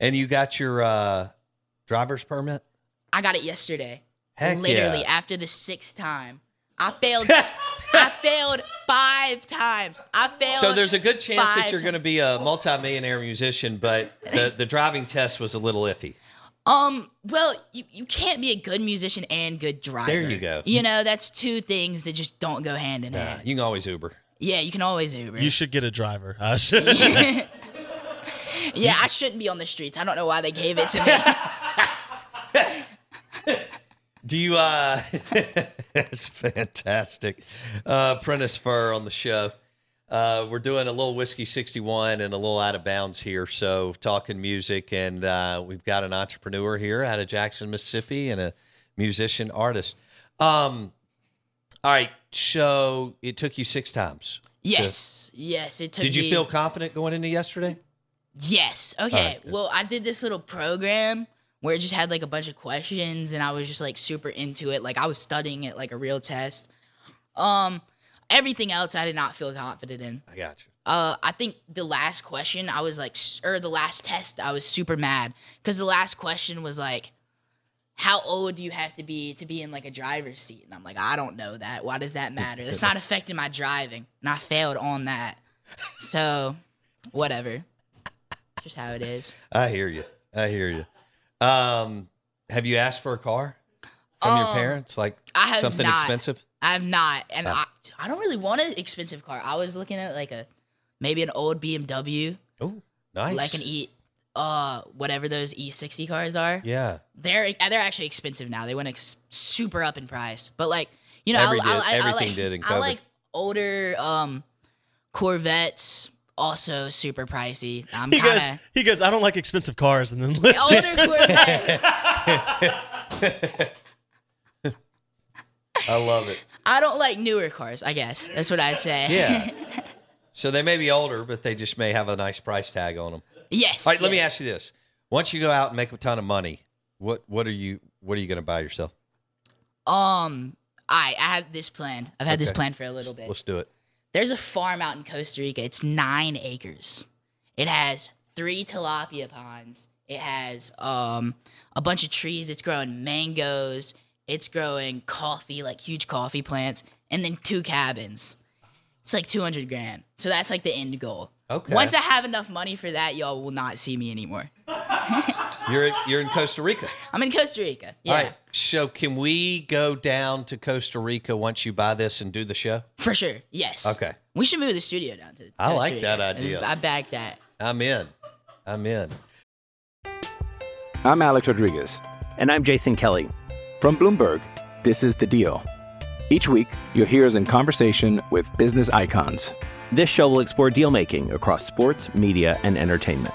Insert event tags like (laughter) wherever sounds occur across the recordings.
And you got your uh, driver's permit? I got it yesterday. Heck Literally yeah. after the sixth time. I failed (laughs) s- I failed five times. I failed So there's a good chance that you're going to be a multimillionaire musician, but the, the driving test was a little iffy. Um, well, you, you can't be a good musician and good driver. There you go. You know, that's two things that just don't go hand in Yeah, hand. you can always Uber. Yeah, you can always Uber. You should get a driver. I (laughs) (laughs) should. Yeah, I shouldn't be on the streets. I don't know why they gave it to me. (laughs) Do you? uh (laughs) That's fantastic. Uh Prentice Fur on the show. Uh, we're doing a little whiskey 61 and a little out of bounds here. So, talking music, and uh, we've got an entrepreneur here out of Jackson, Mississippi, and a musician artist. Um, all right. So, it took you six times. yes, yes, it took Did you me- feel confident going into yesterday? Yes. Okay. right, well, I did this little program where it just had like a bunch of questions and I was just like super into it. Like I was studying it like a real test. Um everything else I did not feel confident in. I got you. Uh I think the last question I was like or the last test I was super mad cuz the last question was like how old do you have to be to be in like a driver's seat? And I'm like, I don't know that. Why does that matter? That's not (laughs) affecting my driving. And I failed on that. So, whatever. Just how it is. I hear you. I hear you. Um, have you asked for a car from your Um, parents? Like I have something not. expensive? I have not, and Oh. I I don't really want an expensive car. I was looking at like a maybe an old BMW, Oh, nice. like an E, uh, whatever those E60 cars are. Yeah. They're they're actually expensive now. They went ex- super up in price, but like you know, Every I, I, did- I, I everything like did in I like older um Corvettes, also super pricey. I'm He goes, kind of he goes, I don't like expensive cars, and then lists older expensive- (laughs) I love it. I don't like newer cars. I guess that's what I'd say. Yeah. (laughs) so they may be older, but they just may have a nice price tag on them. yes. All right, let me ask you this: Once you go out and make a ton of money, what what are you what are you going to buy yourself? Um, I I have this planned. I've had this Okay. planned for a little bit. Let's do it. There's a farm out in Costa Rica. It's nine acres. It has three tilapia ponds. It has um a bunch of trees. It's growing mangoes. It's growing coffee, like huge coffee plants, and then two cabins. It's like two hundred grand. So that's like the end goal. Okay. Once I have enough money for that, y'all will not see me anymore. (laughs) You're you're in Costa Rica. I'm in Costa Rica. Yeah, All right. So can we go down to Costa Rica once you buy this and do the show? for sure. Yes. Okay. We should move the studio down to. The I Costa like Rica. that idea. I back that. I'm in. I'm in. I'm Alex Rodriguez. And I'm Jason Kelly. From Bloomberg, this is The Deal. Each week, you'll hear us in conversation with business icons. This show will explore deal making across sports, media, and entertainment.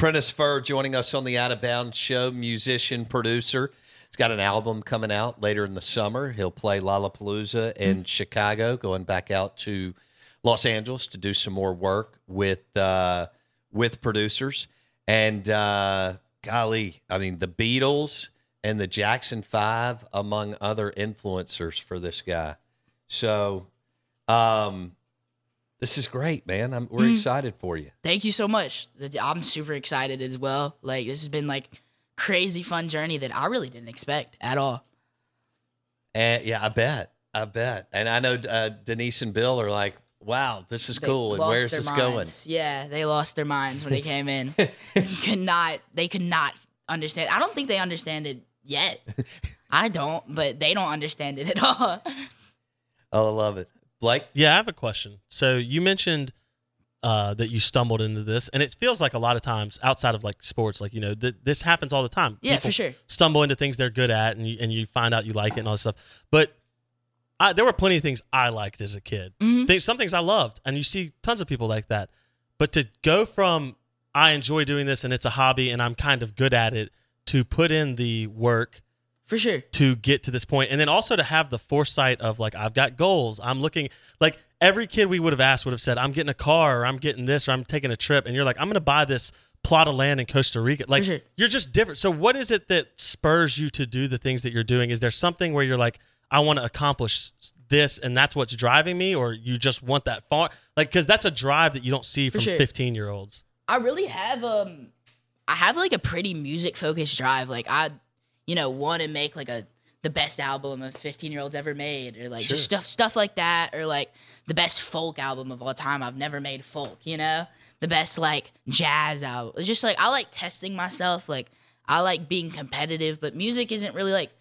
Prentice Fur joining us on the Out of Bounds show, musician, producer. He's got an album coming out later in the summer. He'll play Lollapalooza in Mm-hmm. Chicago, going back out to Los Angeles to do some more work with uh, with producers. And uh, golly, I mean, the Beatles and the Jackson Five, among other influencers for this guy. So, um, this is great, man. I'm, we're Mm. excited for you. Thank you so much. I'm super excited as well. Like this has been like crazy fun journey that I really didn't expect at all. And yeah, I bet. I bet. And I know uh, Denise and Bill are like, wow, this is They cool. And where's this going? Yeah, they lost their minds when they came in. (laughs) could not. They could not understand. I don't think they understand it yet. (laughs) I don't, but they don't understand it at all. Oh, I love it. Blake? Yeah, I have a question. So you mentioned uh, that you stumbled into this, and it feels like a lot of times outside of like sports, like you know, th- this happens all the time. Yeah, People for sure. Stumble into things they're good at, and you, and you find out you like it and all this stuff. But I, there were plenty of things I liked as a kid. Mhm. Things, some things I loved, and you see tons of people like that. But to go from I enjoy doing this and it's a hobby and I'm kind of good at it to put in the work For sure. to get to this point and then also to have the foresight of like i've got goals i'm looking like every kid we would have asked would have said i'm getting a car or i'm getting this or i'm taking a trip and you're like i'm going to buy this plot of land in costa rica like sure. you're just different so what is it that spurs you to do the things that you're doing is there something where you're like i want to accomplish this and that's what's driving me or you just want that far like because that's a drive that you don't see For from sure. 15 year olds I really have um I have like a pretty music focused drive. Like I you know, want to make like a the best album a 15 year olds ever made or like just stuff stuff like that or like the best folk album of all time. I've never made folk, you know? The best like jazz album. It's just like I like testing myself. Like I like being competitive, but music isn't really like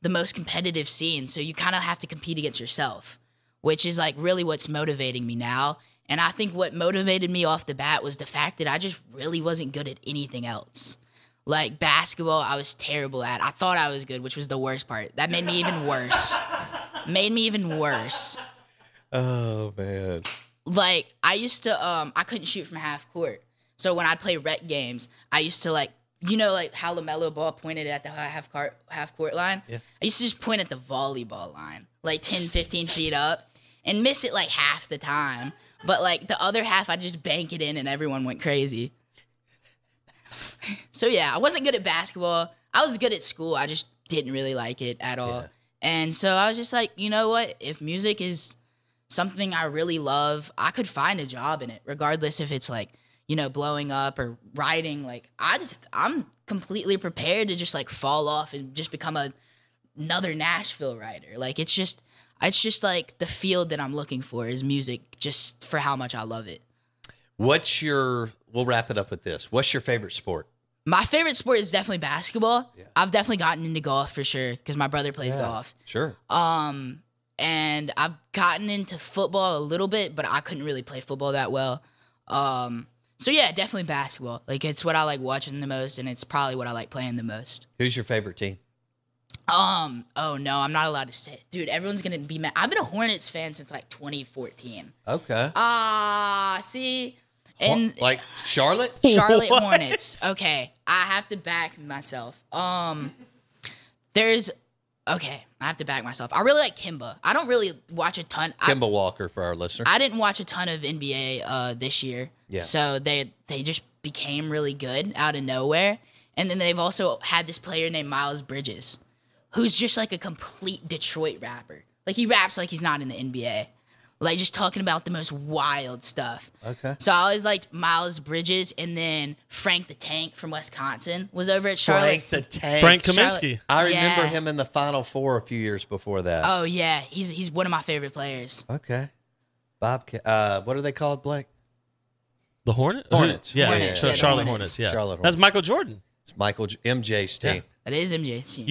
the most competitive scene, so you kind of have to compete against yourself, which is like really what's motivating me now. And I think what motivated me off the bat was the fact that I just really wasn't good at anything else. Like basketball, I was terrible at. I thought I was good, which was the worst part. That made me even worse. made me even worse. Oh, man. Like I used to um I couldn't shoot from half court. So when I'd play rec games, I used to like you know like how LaMelo Ball pointed at the half court half court line? Yeah. I used to just point at the volleyball line, like 10, 15 feet up, and miss it like half the time. But like the other half I'd just bank it in and everyone went crazy. So yeah, I wasn't good at basketball. I was good at school. I just didn't really like it at all. And so I was just like, you know what? If music is something I really love, I could find a job in it, regardless if it's like, you know, blowing up or writing. Like I just I'm completely prepared to just like fall off and just become a another Nashville writer. Like it's just it's just like the field that I'm looking for is music just for how much I love it. What's your, we'll wrap it up with this. What's your favorite sport? My favorite sport is definitely basketball. I've definitely gotten into golf for sure because my brother plays Yeah. golf. Sure. Um, and I've gotten into football a little bit, but I couldn't really play football that well. Um, so yeah, definitely basketball. Like it's what I like watching the most, and it's probably what I like playing the most. Who's your favorite team? Um, oh no, I'm not allowed to say, dude. Everyone's gonna be mad. I've been a Hornets fan since like 2014. Okay. Ah, see, and like Charlotte? (laughs) Charlotte What? Hornets. Okay, I have to back myself. Um, there's okay. I have to back myself. I really like Kemba. I don't really watch a ton. I, Kemba Walker for our listeners. I didn't watch a ton of NBA uh, this year. Yeah. So they they just became really good out of nowhere, and then they've also had this player named Miles Bridges, who's just like a complete Detroit rapper. Like he raps like he's not in the NBA. Like just talking about the most wild stuff. Okay. So I always liked Miles Bridges, and then Frank the Tank from Wisconsin was over at Charlotte. Frank the Tank. Frank Charlotte- Kaminsky. I remember Yeah. him in the Final Four a few years before that. Oh yeah, he's he's one of my favorite players. Okay. Bob, uh, what are they called, Blake? The Hornet? Hornets. Who- Yeah, Hornets. So Yeah, the Charlotte Hornets. Hornets. Yeah, Charlotte Hornets. That's Michael Jordan. It's Michael J- MJ's team. That is MJ's team.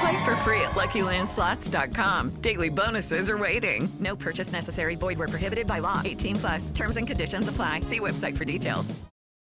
Play for free at LuckyLandSlots.com. Daily bonuses are waiting. No purchase necessary. Void where prohibited by law. 18 plus. Terms and conditions apply. See website for details.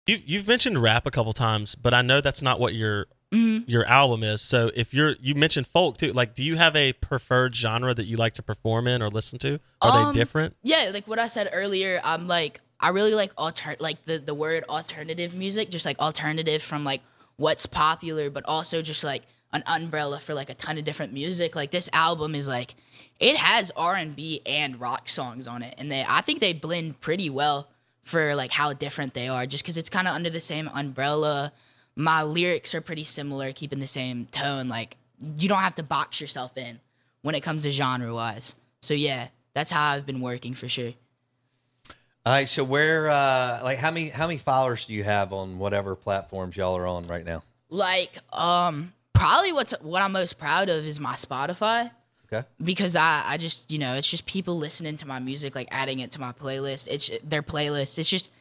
You've you've mentioned rap a couple times, but I know that's not what your Mm-hmm. your album is. So if you're you mentioned folk too, like do you have a preferred genre that you like to perform in or listen to? Are Um, they different? Yeah, like what I said earlier, I'm like I really like alter like the the word alternative music, just like alternative from like what's popular, but also just like an umbrella for like a ton of different music. Like this album is like it has R and B and rock songs on it, and they I think they blend pretty well for like how different they are, just because it's kind of under the same umbrella. My lyrics are pretty similar, keeping the same tone. Like you don't have to box yourself in when it comes to genre wise. So yeah, that's how I've been working for sure. All right, so where, uh, like, how many how many followers do you have on whatever platforms y'all are on right now? Like, um, probably what's what I'm most proud of is my Spotify. Okay. Because I, I just, you know, it's just people listening to my music, like adding it to my playlist. It's their playlist. It's just,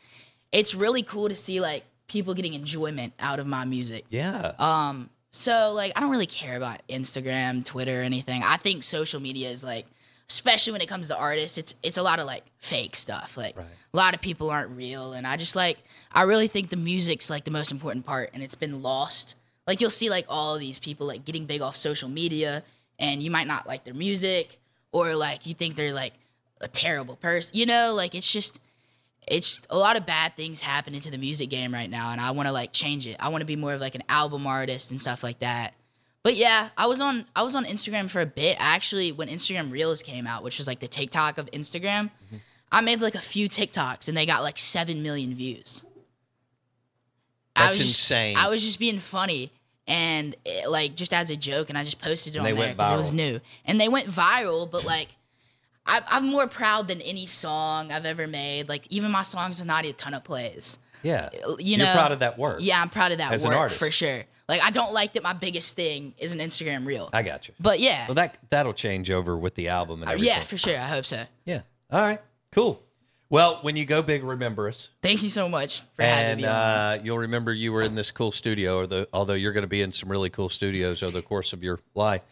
it's really cool to see like people getting enjoyment out of my music. Yeah. Um, so like I don't really care about Instagram, Twitter, or anything. I think social media is like, especially when it comes to artists, it's it's a lot of like fake stuff. Like a lot of people aren't real, and I just like I really think the music's like the most important part, and it's been lost. Like you'll see like all of these people like getting big off social media, and you might not like their music, or like you think they're like a terrible person. You know, like it's just it's a lot of bad things happening to the music game right now and I want to like change it. I want to be more of like an album artist and stuff like that. But yeah, I was on I was on Instagram for a bit. Actually, when Instagram Reels came out, which was like the TikTok of Instagram, mm-hmm. I made like a few TikToks and they got like 7 million views. I That's was just- insane. I was just being funny and it, like just as a joke and I just posted it And on there because it was new. And they went viral, but like I, I'm more proud than any song I've ever made. Like even my songs with not a ton of plays. Yeah. You You're know, proud of that work. Yeah, I'm proud of that As an work artist. for sure. Like I don't like that my biggest thing is an Instagram reel. I got you. But yeah, Well, that that'll change over with the album and Uh, everything. yeah, for sure. I hope so. Yeah. All right. Cool. Well, when you go big, remember us. Thank you so much for having me on. uh, you'll remember you were in this cool studio, or the, although you're going to be in some really cool studios over the course of your life.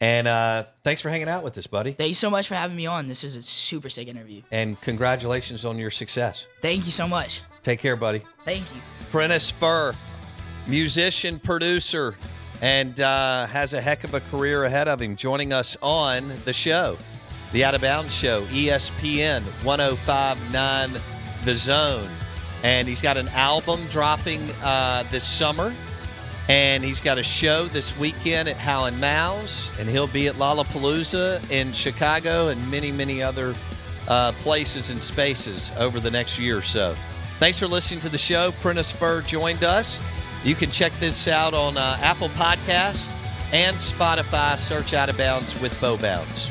And uh, thanks for hanging out with us, buddy. Thank you so much for having me on. This was a super sick interview. And congratulations on your success. Thank you so much. Take care, buddy. Thank you. Prentice Fur, musician, producer, and uh, has a heck of a career ahead of him. Joining us on the show, the Out of Bounds Show, ESPN 1059 The Zone. And he's got an album dropping uh, this summer. And he's got a show this weekend at Hal & Mal's. And he'll be at Lollapalooza in Chicago and many, many other uh, places and spaces over the next year or so. Thanks for listening to the show. Prentice Fur joined us. You can check this out on uh, Apple Podcast and Spotify. Search Out of Bounds with Bo Bounds.